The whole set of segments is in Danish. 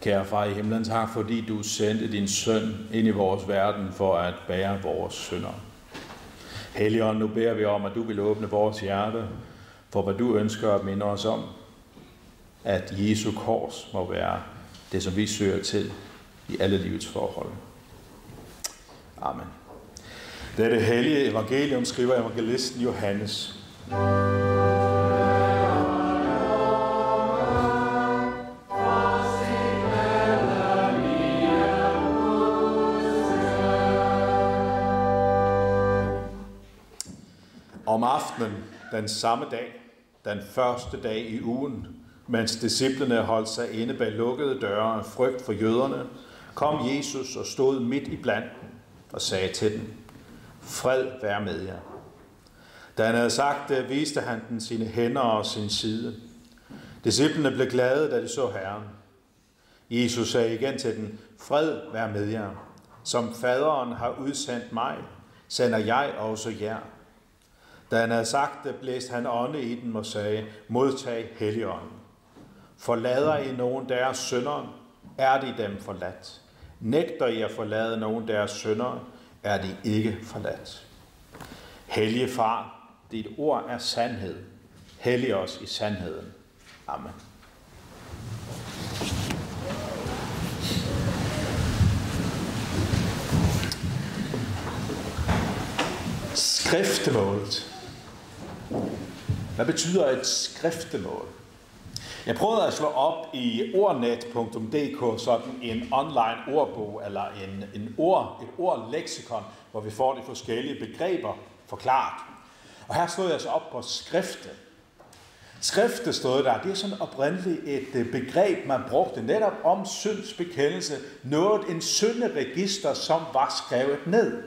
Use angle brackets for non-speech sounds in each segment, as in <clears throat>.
Kære far i himlen, tak fordi du sendte din søn ind i vores verden for at bære vores synder. Helligånd, nu beder vi om, at du vil åbne vores hjerte for, hvad du ønsker at minde os om. At Jesu kors må være det, som vi søger til i alle livets forhold. Amen. Dette det hellige evangelium, skriver evangelisten Johannes. Den samme dag, den første dag i ugen, mens disciplene holdt sig inde bag lukkede døre af frygt for jøderne, kom Jesus og stod midt i blandt og sagde til dem, Fred vær med jer. Da han havde sagt det, viste han den sine hænder og sin side. Disciplene blev glade, da de så Herren. Jesus sagde igen til dem, Fred vær med jer. Som faderen har udsendt mig, sender jeg også jer. Da han havde sagt det, blæste han ånde i dem og sagde, modtag Helligånden. Forlader I nogen deres sønder, er de dem forladt. Nægter I at forlade nogen deres sønder, er de ikke forladt. Hellige far, dit ord er sandhed. Hellig os i sandheden. Amen. Skriftemålet. Hvad betyder et skriftemål? Jeg prøvede at slå op i ordnet.dk, sådan en online ordbog, eller en, en ord, et ordleksikon, hvor vi får de forskellige begreber forklaret. Og her stod jeg så op på skrifte. Skrifte stod der, det er sådan oprindeligt et øh, begreb, man brugte netop om syndsbekendelse. Noget, en synderegister, som var skrevet ned.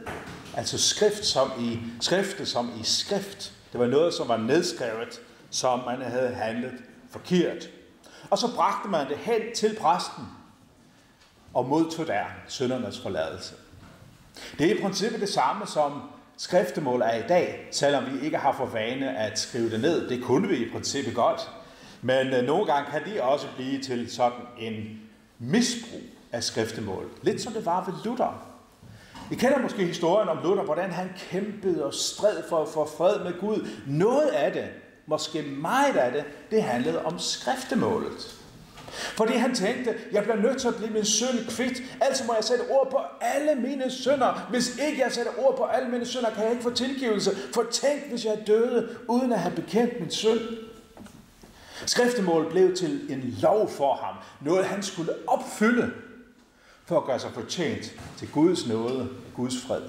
Altså skrift som i, skrifte som i skrift. Det var noget, som var nedskrevet, som man havde handlet forkert. Og så bragte man det hen til præsten og modtog der søndernes forladelse. Det er i princippet det samme som skriftemål er i dag, selvom vi ikke har for vane at skrive det ned. Det kunne vi i princippet godt. Men øh, nogle gange kan det også blive til sådan en misbrug af skriftemål. Lidt som det var ved Luther. I kender måske historien om Luther, hvordan han kæmpede og stred for, for fred med Gud. Noget af det, måske meget af det, det handlede om skriftemålet. Fordi han tænkte, jeg bliver nødt til at blive min synd kvidt, altså må jeg sætte ord på alle mine synder. Hvis ikke jeg sætter ord på alle mine synder, kan jeg ikke få tilgivelse. For tænk, hvis jeg døde, uden at have bekendt min synd. Skriftemålet blev til en lov for ham. Noget han skulle opfylde for at gøre sig fortjent til Guds nåde Guds fred.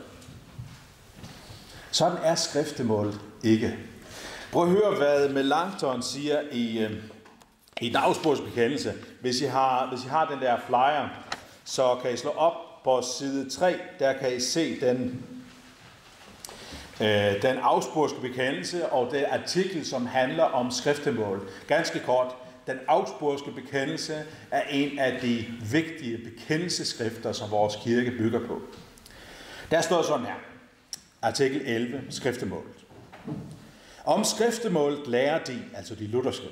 Sådan er skriftemålet ikke. Prøv at høre, hvad Melanchthon siger i, øh, i dagsbordsbekendelse. Hvis I, har, hvis I har den der flyer, så kan I slå op på side 3. Der kan I se den, øh, den augsburgske bekendelse og det artikel, som handler om skriftemål. Ganske kort. Den augsburgske bekendelse er en af de vigtige bekendelseskrifter, som vores kirke bygger på. Der står sådan her. Artikel 11, skriftemålet. Om skriftemålet lærer de, altså de lutherske,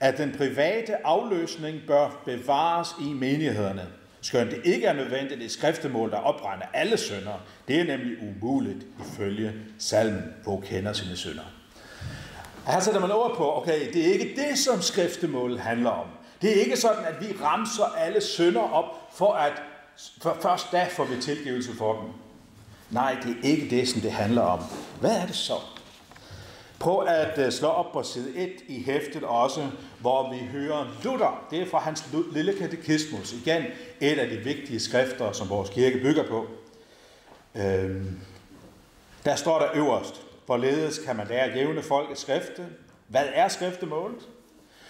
at den private afløsning bør bevares i menighederne, skønt det ikke er nødvendigt et skriftemål, der opregner alle sønder. Det er nemlig umuligt ifølge salmen, hvor kender sine sønder. Her sætter man over på, okay, det er ikke det, som skriftemålet handler om. Det er ikke sådan, at vi ramser alle sønder op, for at for først da får vi tilgivelse for dem. Nej, det er ikke det, som det handler om. Hvad er det så? Prøv at øh, slå op på side 1 i hæftet også, hvor vi hører Luther. Det er fra hans lille katekismus. Igen et af de vigtige skrifter, som vores kirke bygger på. Øhm, der står der øverst, hvorledes kan man lære jævne folk at skrifte? Hvad er skriftemålet?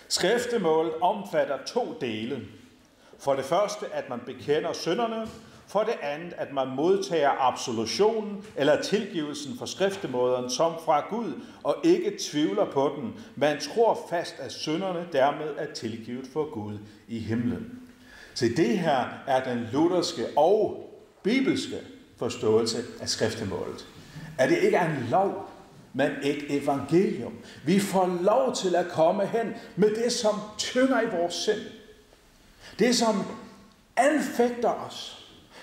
Skriftemålet omfatter to dele. For det første, at man bekender synderne, for det andet, at man modtager absolutionen eller tilgivelsen for skriftemåderen som fra Gud, og ikke tvivler på den. Man tror fast, at synderne dermed er tilgivet for Gud i himlen. Så det her er den lutherske og bibelske forståelse af skriftemålet. At det ikke er en lov, men et evangelium. Vi får lov til at komme hen med det, som tynger i vores sind. Det, som anfægter os.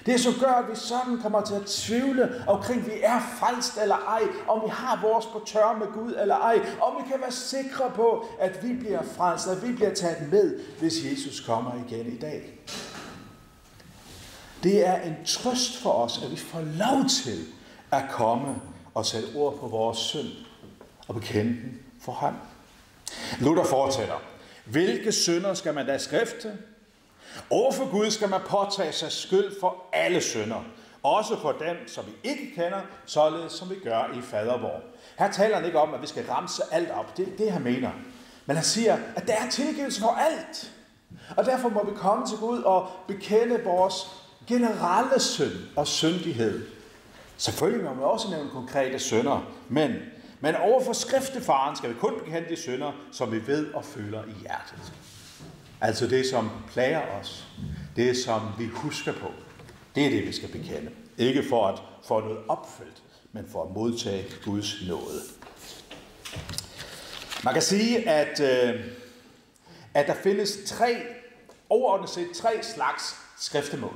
Det som gør, at vi sådan kommer til at tvivle omkring, vi er frelst eller ej, om vi har vores på tør med Gud eller ej, om vi kan være sikre på, at vi bliver frelst, at vi bliver taget med, hvis Jesus kommer igen i dag. Det er en trøst for os, at vi får lov til at komme og sætte ord på vores synd og bekende den for ham. Luther fortsætter. Hvilke synder skal man da skrifte? Overfor Gud skal man påtage sig skyld for alle synder, også for dem, som vi ikke kender, således som vi gør i fadervor. Her taler han ikke om, at vi skal ramse alt op. Det er det, han mener. Men han siger, at der er tilgivelse for alt. Og derfor må vi komme til Gud og bekende vores generelle synd og syndighed. Selvfølgelig må man også nævne konkrete synder, men, men overfor skriftefaren skal vi kun bekende de synder, som vi ved og føler i hjertet. Altså det, som plager os. Det, som vi husker på. Det er det, vi skal bekende. Ikke for at få noget opfyldt, men for at modtage Guds nåde. Man kan sige, at, øh, at der findes tre, overordnet set tre slags skriftemål.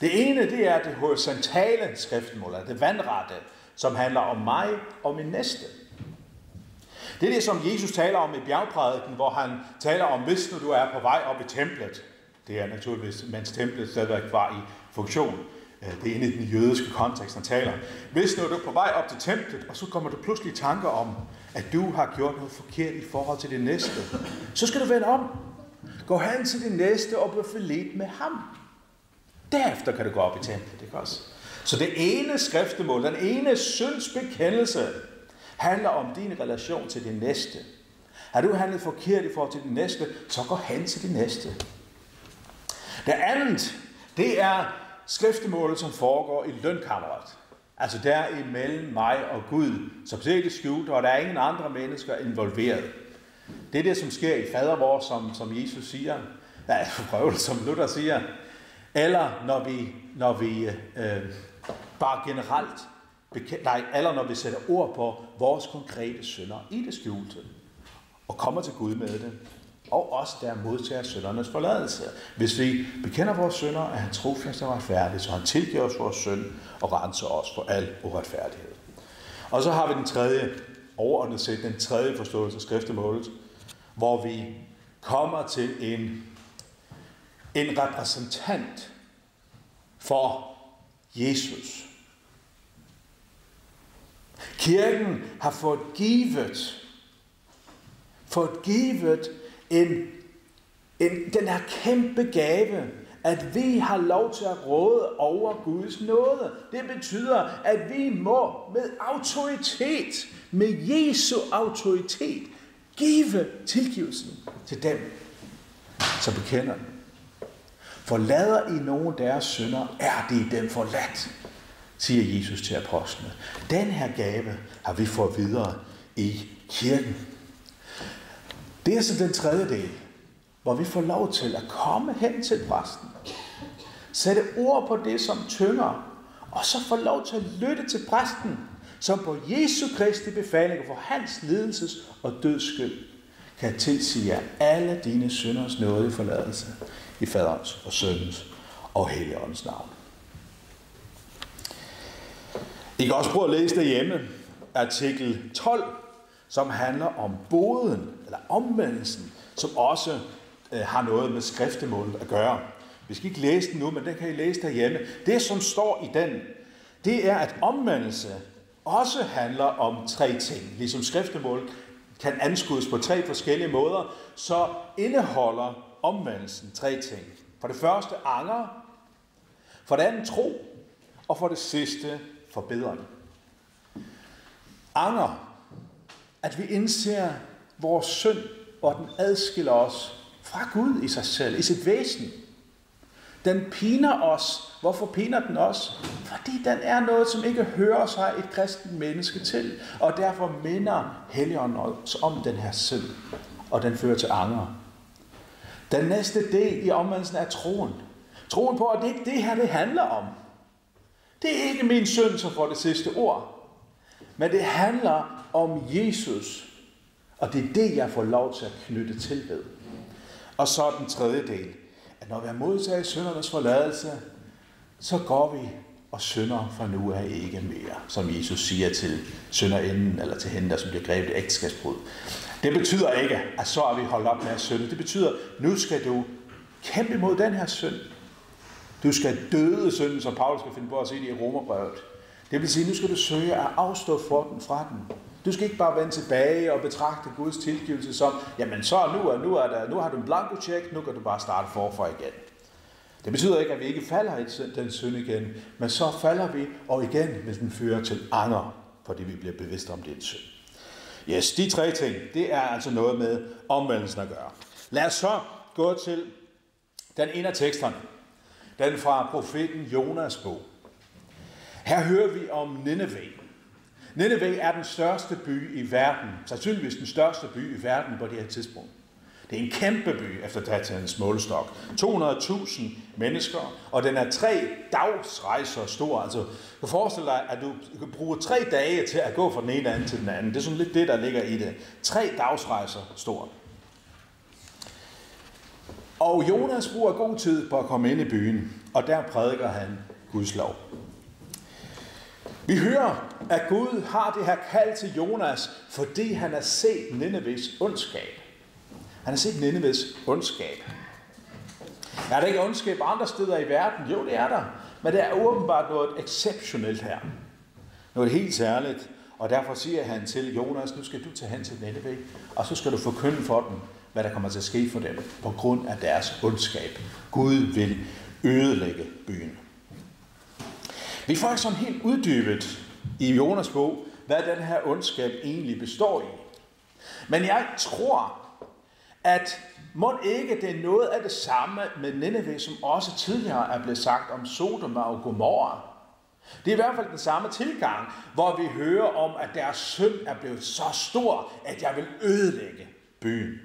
Det ene, det er det horisontale skriftemål, det vandrette, som handler om mig og min næste. Det er det, som Jesus taler om i bjergprædiken, hvor han taler om, hvis nu du er på vej op i templet. Det er naturligvis, mens templet stadigvæk var i funktion. Øh, det er inde i den jødiske kontekst, han taler. Hvis nu du er på vej op til templet, og så kommer du pludselig i tanker om, at du har gjort noget forkert i forhold til det næste, så skal du vende om. Gå hen til det næste og blive forlet med ham. Derefter kan du gå op i templet, ikke også? Så det ene skriftemål, den ene syndsbekendelse, handler om din relation til din næste. Har du handlet forkert i forhold til din næste, så gå hen til din næste. Det andet, det er skriftemålet, som foregår i lønkammeret. Altså der imellem mig og Gud, som ser det skjult, og der er ingen andre mennesker involveret. Det er det, som sker i fadervor, som, som Jesus siger. Ja, <laughs> prøvel, som Luther siger. Eller når vi, når vi øh, bare generelt nej, eller når vi sætter ord på vores konkrete synder i det skjulte, og kommer til Gud med det, og også der modtager syndernes forladelse. Hvis vi bekender vores synder, er han trofast og retfærdig, så han tilgiver os vores synd og renser os for al uretfærdighed. Og så har vi den tredje, overordnet set, den tredje forståelse af skriftemålet, hvor vi kommer til en, en repræsentant for Jesus. Kirken har fået givet, fået givet en, en, den her kæmpe gave, at vi har lov til at råde over Guds nåde. Det betyder, at vi må med autoritet, med Jesu autoritet, give tilgivelsen til dem, som bekender den. Forlader I nogen deres synder, er de dem forladt siger Jesus til apostlene. Den her gave har vi fået videre i kirken. Det er så den tredje del, hvor vi får lov til at komme hen til præsten, sætte ord på det, som tynger, og så få lov til at lytte til præsten, som på Jesu Kristi befaling for hans lidelses og døds skyld kan tilsige alle dine synders nåde i forladelse i faderens og søndens og helligåndens navn. I kan også prøve at læse derhjemme artikel 12, som handler om boden, eller omvendelsen, som også øh, har noget med skriftemålet at gøre. Vi skal ikke læse den nu, men den kan I læse derhjemme. Det, som står i den, det er, at omvendelse også handler om tre ting. Ligesom skriftemål kan anskues på tre forskellige måder, så indeholder omvendelsen tre ting. For det første anger, for det andet tro, og for det sidste forbedring. Anger, at vi indser vores synd, og den adskiller os fra Gud i sig selv, i sit væsen. Den piner os. Hvorfor piner den os? Fordi den er noget, som ikke hører sig et kristent menneske til, og derfor minder Helligånden os om den her synd, og den fører til anger. Den næste del i omvendelsen er troen. Troen på, at det ikke det her, det handler om. Det er ikke min søn, som får det sidste ord. Men det handler om Jesus. Og det er det, jeg får lov til at knytte til ved. Og så den tredje del, at når vi har modtaget søndernes forladelse, så går vi og synder fra nu af ikke mere, som Jesus siger til sønderinden, eller til hende, der som bliver grebet ægteskabsbrud. Det betyder ikke, at så er vi holdt op med at synde. Det betyder, at nu skal du kæmpe mod den her synd. Du skal døde synden, som Paulus skal finde på at sige det i Romerbrevet. Det vil sige, at nu skal du søge at afstå for den fra den. Du skal ikke bare vende tilbage og betragte Guds tilgivelse som, jamen så nu, er, nu, er der, nu har du en blanko check, nu kan du bare starte forfra igen. Det betyder ikke, at vi ikke falder i den synd igen, men så falder vi, og igen hvis den fører til anger, fordi vi bliver bevidste om, det synd. Yes, de tre ting, det er altså noget med omvendelsen at gøre. Lad os så gå til den ene af teksterne. Den fra profeten Jonas bog. Her hører vi om Nineveh. Nineveh er den største by i verden, sandsynligvis den største by i verden på det her tidspunkt. Det er en kæmpe by efter datidens målestok. 200.000 mennesker, og den er tre dagsrejser stor. Altså, du kan forestille dig, at du kan bruge tre dage til at gå fra den ene anden til den anden. Det er sådan lidt det, der ligger i det. Tre dagsrejser stor. Og Jonas bruger god tid på at komme ind i byen, og der prædiker han Guds lov. Vi hører, at Gud har det her kald til Jonas, fordi han har set Nineves ondskab. Han har set Nineves ondskab. Er der ikke ondskab andre steder i verden? Jo, det er der. Men der er åbenbart noget exceptionelt her. Noget helt særligt. Og derfor siger han til Jonas, nu skal du tage hen til Nineve, og så skal du forkynde for dem, hvad der kommer til at ske for dem, på grund af deres ondskab. Gud vil ødelægge byen. Vi får altså ikke sådan helt uddybet i Jonas bog, hvad den her ondskab egentlig består i. Men jeg tror, at må ikke det er noget af det samme med Nineveh, som også tidligere er blevet sagt om Sodoma og Gomorra. Det er i hvert fald den samme tilgang, hvor vi hører om, at deres synd er blevet så stor, at jeg vil ødelægge byen,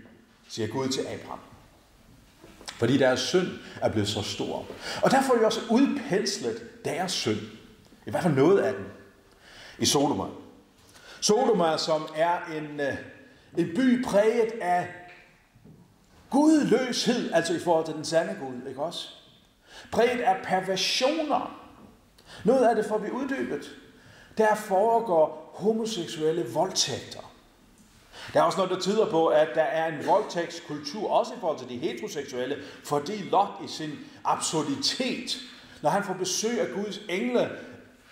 siger Gud til Abraham. Fordi deres synd er blevet så stor. Og derfor får de også udpenslet deres synd. I hvert fald noget af den. I Sodoma. Sodoma, som er en, øh, en by præget af gudløshed, altså i forhold til den sande Gud, ikke også? Præget af perversioner. Noget af det får vi uddybet. Der foregår homoseksuelle voldtægter. Der er også noget, der tyder på, at der er en voldtægtskultur, også i forhold til de heteroseksuelle, fordi Lot i sin absurditet, når han får besøg af Guds engle,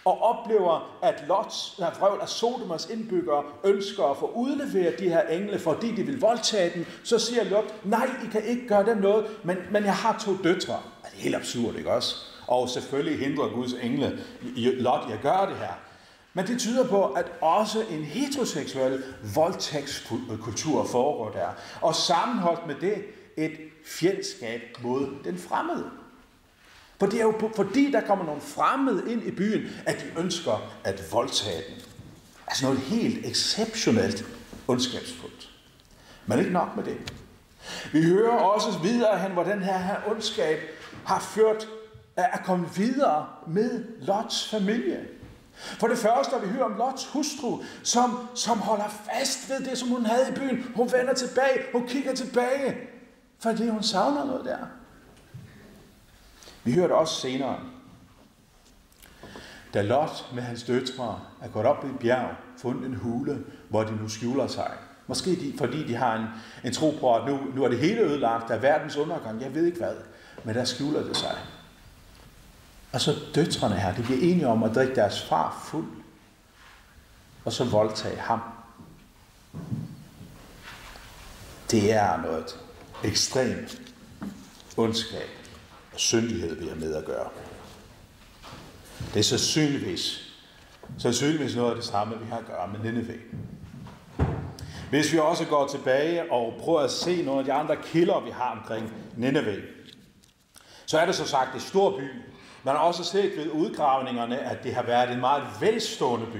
og oplever, at Lots, der vrøvl af Sodomas indbyggere ønsker at få udleveret de her engle, fordi de vil voldtage dem, så siger Lot, nej, I kan ikke gøre dem noget, men, men jeg har to døtre. Det er helt absurd, ikke også? Og selvfølgelig hindrer Guds engle Lot i at gøre det her. Men det tyder på, at også en heteroseksuel voldtægtskultur foregår der. Og sammenholdt med det et fjendskab mod den fremmede. For det er jo fordi, der kommer nogle fremmede ind i byen, at de ønsker at voldtage den. Altså noget helt exceptionelt ondskabsfuldt. Men ikke nok med det. Vi hører også videre hen, hvor den her, her ondskab har ført at komme videre med Lots familie. For det første, vi hører om Lots hustru, som, som holder fast ved det, som hun havde i byen. Hun vender tilbage, hun kigger tilbage, fordi hun savner noget der. Vi hører det også senere. Da Lot med hans døtre er gået op i et bjerg, fundet en hule, hvor de nu skjuler sig. Måske de, fordi de har en, en tro på, at nu, nu er det hele ødelagt, der er verdens undergang, jeg ved ikke hvad, men der skjuler det sig. Og så døtrene her, de bliver enige om at drikke deres far fuld, og så voldtage ham. Det er noget ekstremt ondskab og syndighed vi har med at gøre. Det er sandsynligvis, sandsynligvis noget af det samme, vi har at gøre med Nineveh. Hvis vi også går tilbage og prøver at se nogle af de andre kilder, vi har omkring Nineveh, så er det så sagt en stor by. Man har også set ved udgravningerne, at det har været en meget velstående by.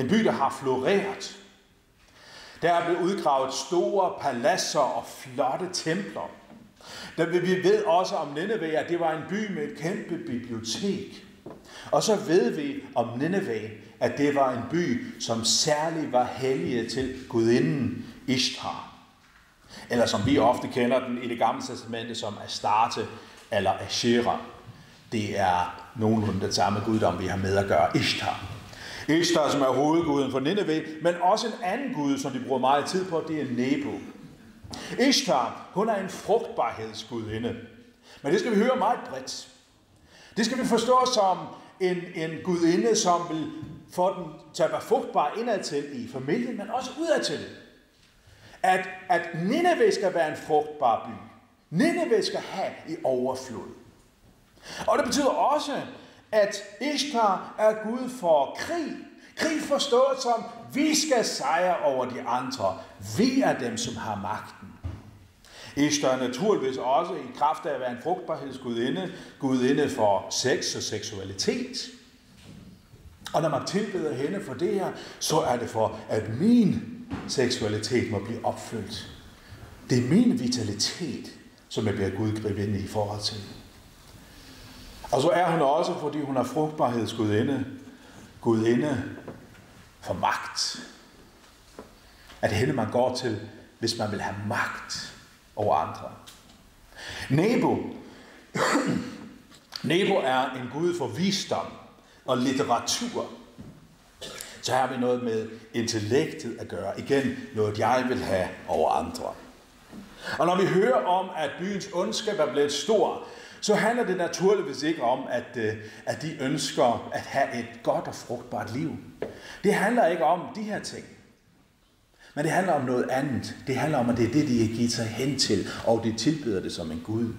En by, der har floreret. Der er blevet udgravet store paladser og flotte templer. Der, vi ved også om Nineveh, at det var en by med et kæmpe bibliotek. Og så ved vi om Nineveh, at det var en by, som særligt var hellige til gudinden Ishtar. eller som vi ofte kender den i det gamle testamente som Astarte eller Asherah. Det er nogenlunde den samme guddom, vi har med at gøre, Ishtar. Ishtar, som er hovedguden for Nineveh, men også en anden gud, som de bruger meget tid på, det er Nebo. Ishtar, hun er en frugtbarhedsgudinde. Men det skal vi høre meget bredt. Det skal vi forstå som en, en gudinde, som vil få den til at være frugtbar indadtil i familien, men også udadtil. At, at Nineveh skal være en frugtbar by. Nineveh skal have i overflod. Og det betyder også, at Ishtar er Gud for krig. Krig forstået som, vi skal sejre over de andre. Vi er dem, som har magten. Ishtar er naturligvis også i kraft af at være en frugtbarhedsgudinde, gudinde for sex og seksualitet. Og når man tilbeder hende for det her, så er det for, at min seksualitet må blive opfyldt. Det er min vitalitet, som jeg bliver Gud gribe ind i forhold til. Og så er hun også, fordi hun er frugtbarhedsgudinde, gudinde for magt. At det hende man går til, hvis man vil have magt over andre. Nebo. <clears throat> Nebo er en gud for visdom og litteratur. Så har vi noget med intellektet at gøre. Igen, noget jeg vil have over andre. Og når vi hører om, at byens ondskab er blevet stor, så handler det naturligvis ikke om, at, øh, at de ønsker at have et godt og frugtbart liv. Det handler ikke om de her ting. Men det handler om noget andet. Det handler om, at det er det, de har givet sig hen til, og de tilbyder det som en Gud.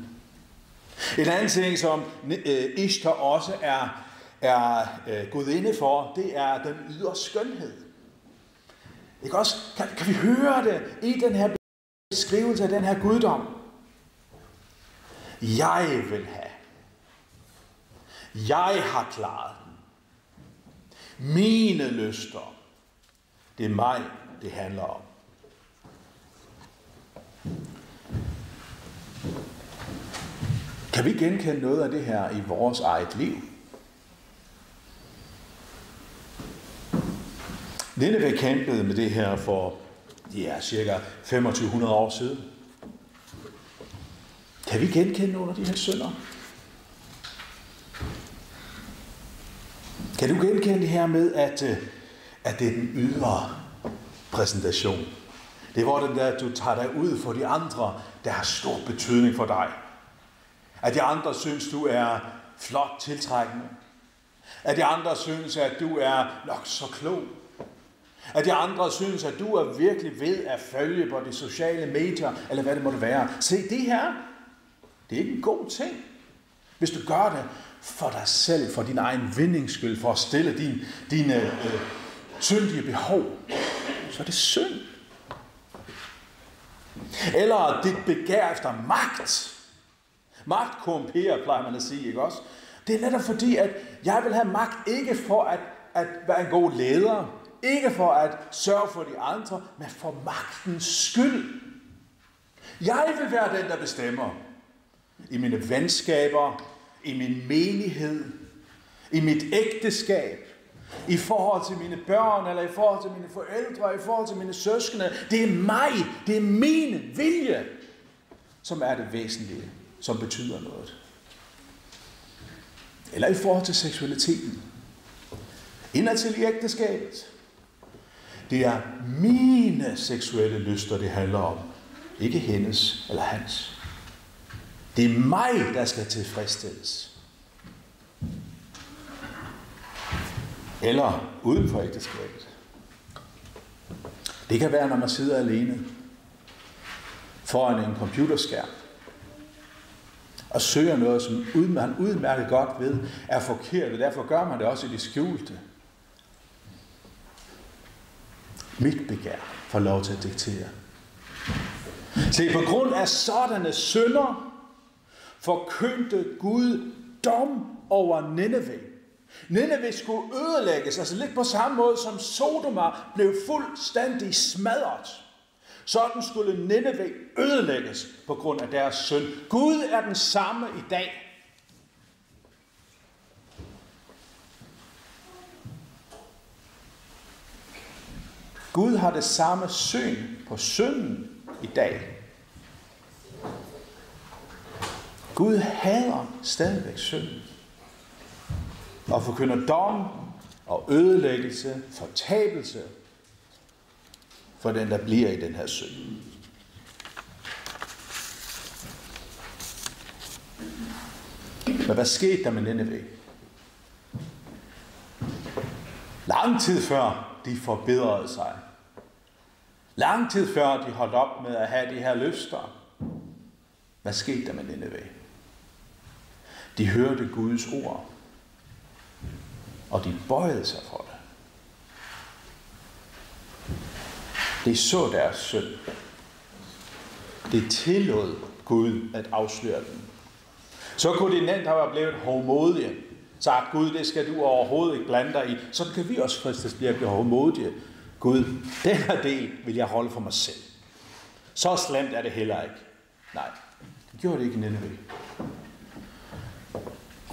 En anden ting, som øh, Ishtar også er, er øh, gudinde for, det er den ydre skønhed. Ikke også? Kan, kan vi høre det i den her beskrivelse af den her guddom? Jeg vil have. Jeg har klaret den. Mine lyster. Det er mig, det handler om. Kan vi genkende noget af det her i vores eget liv? Nineveh kæmpede med det her for ja, cirka 2500 år siden. Kan vi genkende nogle af de her sønder? Kan du genkende det her med, at, øh, at det er den ydre præsentation? Det er hvor den der, du tager dig ud for de andre, der har stor betydning for dig. At de andre synes, du er flot tiltrækkende. At de andre synes, at du er nok så klog. At de andre synes, at du er virkelig ved at følge på de sociale medier, eller hvad det måtte være. Se, det her, det er ikke en god ting. Hvis du gør det for dig selv, for din egen vindings skyld, for at stille din, dine øh, øh, syndige behov, så er det synd. Eller dit begær efter magt. Magt korrumperer, plejer man at sige, ikke også? Det er netop fordi, at jeg vil have magt ikke for at, at være en god leder, ikke for at sørge for de andre, men for magtens skyld. Jeg vil være den, der bestemmer i mine venskaber, i min menighed, i mit ægteskab, i forhold til mine børn, eller i forhold til mine forældre, i forhold til mine søskende. Det er mig, det er min vilje, som er det væsentlige, som betyder noget. Eller i forhold til seksualiteten. Indadtil i ægteskabet. Det er mine seksuelle lyster, det handler om. Ikke hendes eller hans. Det er mig, der skal tilfredsstilles. Eller uden for ægteskabet. Det kan være, når man sidder alene foran en computerskærm og søger noget, som man udmærket godt ved er forkert, og derfor gør man det også i det skjulte. Mit begær får lov til at diktere. Se, på grund af sådanne synder, forkyndte Gud dom over Nineveh. Nineveh skulle ødelægges, altså lidt på samme måde som Sodoma blev fuldstændig smadret. Sådan skulle Nineveh ødelægges på grund af deres synd. Gud er den samme i dag. Gud har det samme syn på synden i dag, Gud hader stadigvæk synd. Og forkynder dom og ødelæggelse, fortabelse for den, der bliver i den her synd. Men hvad skete der med Nineveh? Lang tid før de forbedrede sig. Lang tid før de holdt op med at have de her løfter. Hvad skete der med Nineveh? De hørte Guds ord. Og de bøjede sig for det. De så deres synd. Det tillod Gud at afsløre dem. Så kunne de nemt have blevet hårdmodige. Sagt, Gud, det skal du overhovedet ikke blande dig i. Så kan vi også fristes blive at blive hårdmodige. Gud, den her del vil jeg holde for mig selv. Så slemt er det heller ikke. Nej, det gjorde det ikke i Nineveh.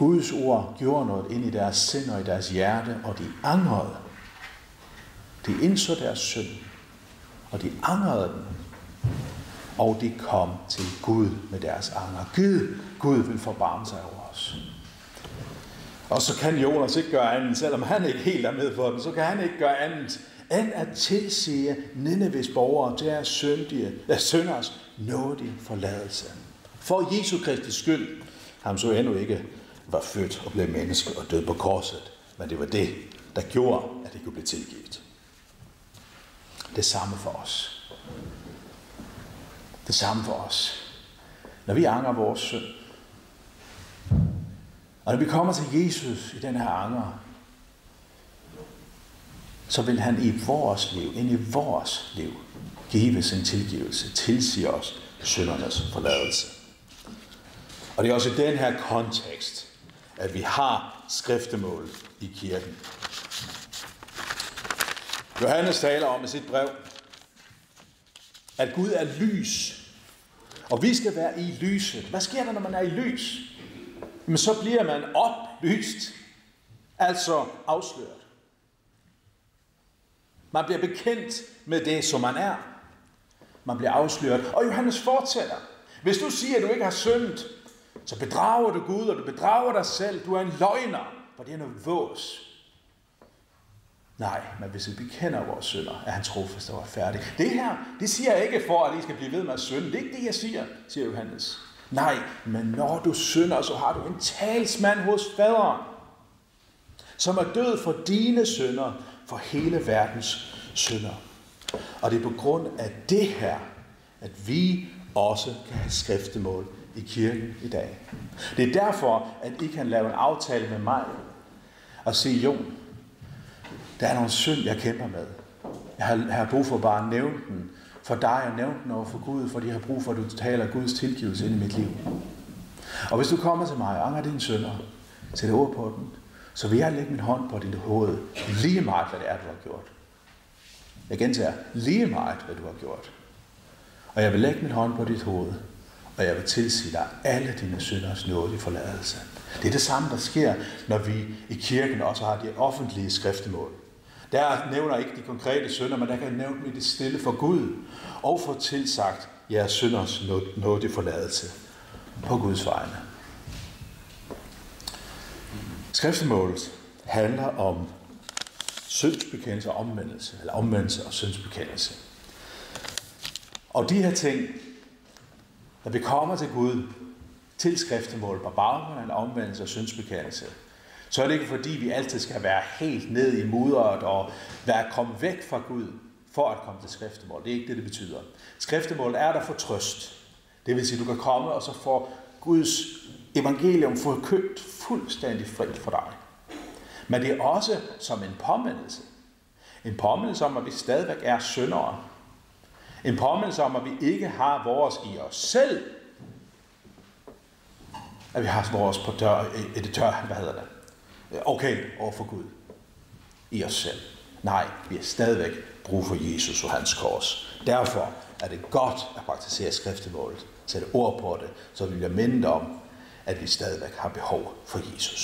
Guds ord gjorde noget ind i deres sind og i deres hjerte, og de angrede. De indså deres synd, og de angrede den. Og de kom til Gud med deres anger. Gud, Gud vil forbarme sig over os. Og så kan Jonas ikke gøre andet, selvom han ikke helt er med for den, så kan han ikke gøre andet, end at tilsige Nineves borgere deres syndige, deres synders nådige forladelse. For Jesu Kristi skyld, ham så endnu ikke var født og blev menneske og død på korset, men det var det, der gjorde, at det kunne blive tilgivet. Det samme for os. Det samme for os. Når vi anger vores synd, og når vi kommer til Jesus i den her anger, så vil han i vores liv, ind i vores liv, give sin tilgivelse, tilsige os syndernes forladelse. Og det er også i den her kontekst, at vi har skriftemål i kirken. Johannes taler om i sit brev, at Gud er lys, og vi skal være i lyset. Hvad sker der, når man er i lys? Men så bliver man oplyst, altså afsløret. Man bliver bekendt med det, som man er. Man bliver afsløret. Og Johannes fortsætter. Hvis du siger, at du ikke har syndet, så bedrager du Gud, og du bedrager dig selv. Du er en løgner, for det er noget vås. Nej, men hvis vi bekender vores synder, er han trofast og færdig. Det her, det siger jeg ikke for, at I skal blive ved med at synde. Det er ikke det, jeg siger, siger Johannes. Nej, men når du synder, så har du en talsmand hos faderen, som er død for dine synder, for hele verdens synder. Og det er på grund af det her, at vi også kan have skriftemål i kirken i dag. Det er derfor, at I kan lave en aftale med mig og sige, Jon, der er nogle synd, jeg kæmper med. Jeg har, jeg har brug for bare at nævne den for dig og nævne den over for Gud, fordi jeg har brug for, at du taler Guds tilgivelse ind i mit liv. Og hvis du kommer til mig og anger dine synder, sæt ord på den, så vil jeg lægge min hånd på dit hoved, lige meget, hvad det er, du har gjort. Jeg gentager, lige meget, hvad du har gjort. Og jeg vil lægge min hånd på dit hoved, og jeg vil tilsige dig alle dine synders nåde i forladelse. Det er det samme, der sker, når vi i kirken også har de offentlige skriftemål. Der nævner ikke de konkrete synder, men der kan nævne dem i det stille for Gud, og få tilsagt jeres synders nåde i forladelse på Guds vegne. Skriftemålet handler om syndsbekendelse og omvendelse, eller omvendelse og syndsbekendelse. Og de her ting, når vi kommer til Gud, til skriftemål på baggrund af omvendelse og syndsbekendelse, så er det ikke fordi, vi altid skal være helt ned i mudret og være kommet væk fra Gud for at komme til skriftemål. Det er ikke det, det betyder. Skriftemål er der for trøst. Det vil sige, du kan komme og så få Guds evangelium forkyndt fuldstændig frit for dig. Men det er også som en påmindelse. En påmindelse om, at vi stadigvæk er syndere. En påmindelse om, at vi ikke har vores i os selv. At vi har vores på dør, et tør, hvad hedder det? Okay over for Gud. I os selv. Nej, vi har stadigvæk brug for Jesus og hans kors. Derfor er det godt at praktisere skriftemålet. Sætte ord på det, så vi bliver mindet om, at vi stadigvæk har behov for Jesus.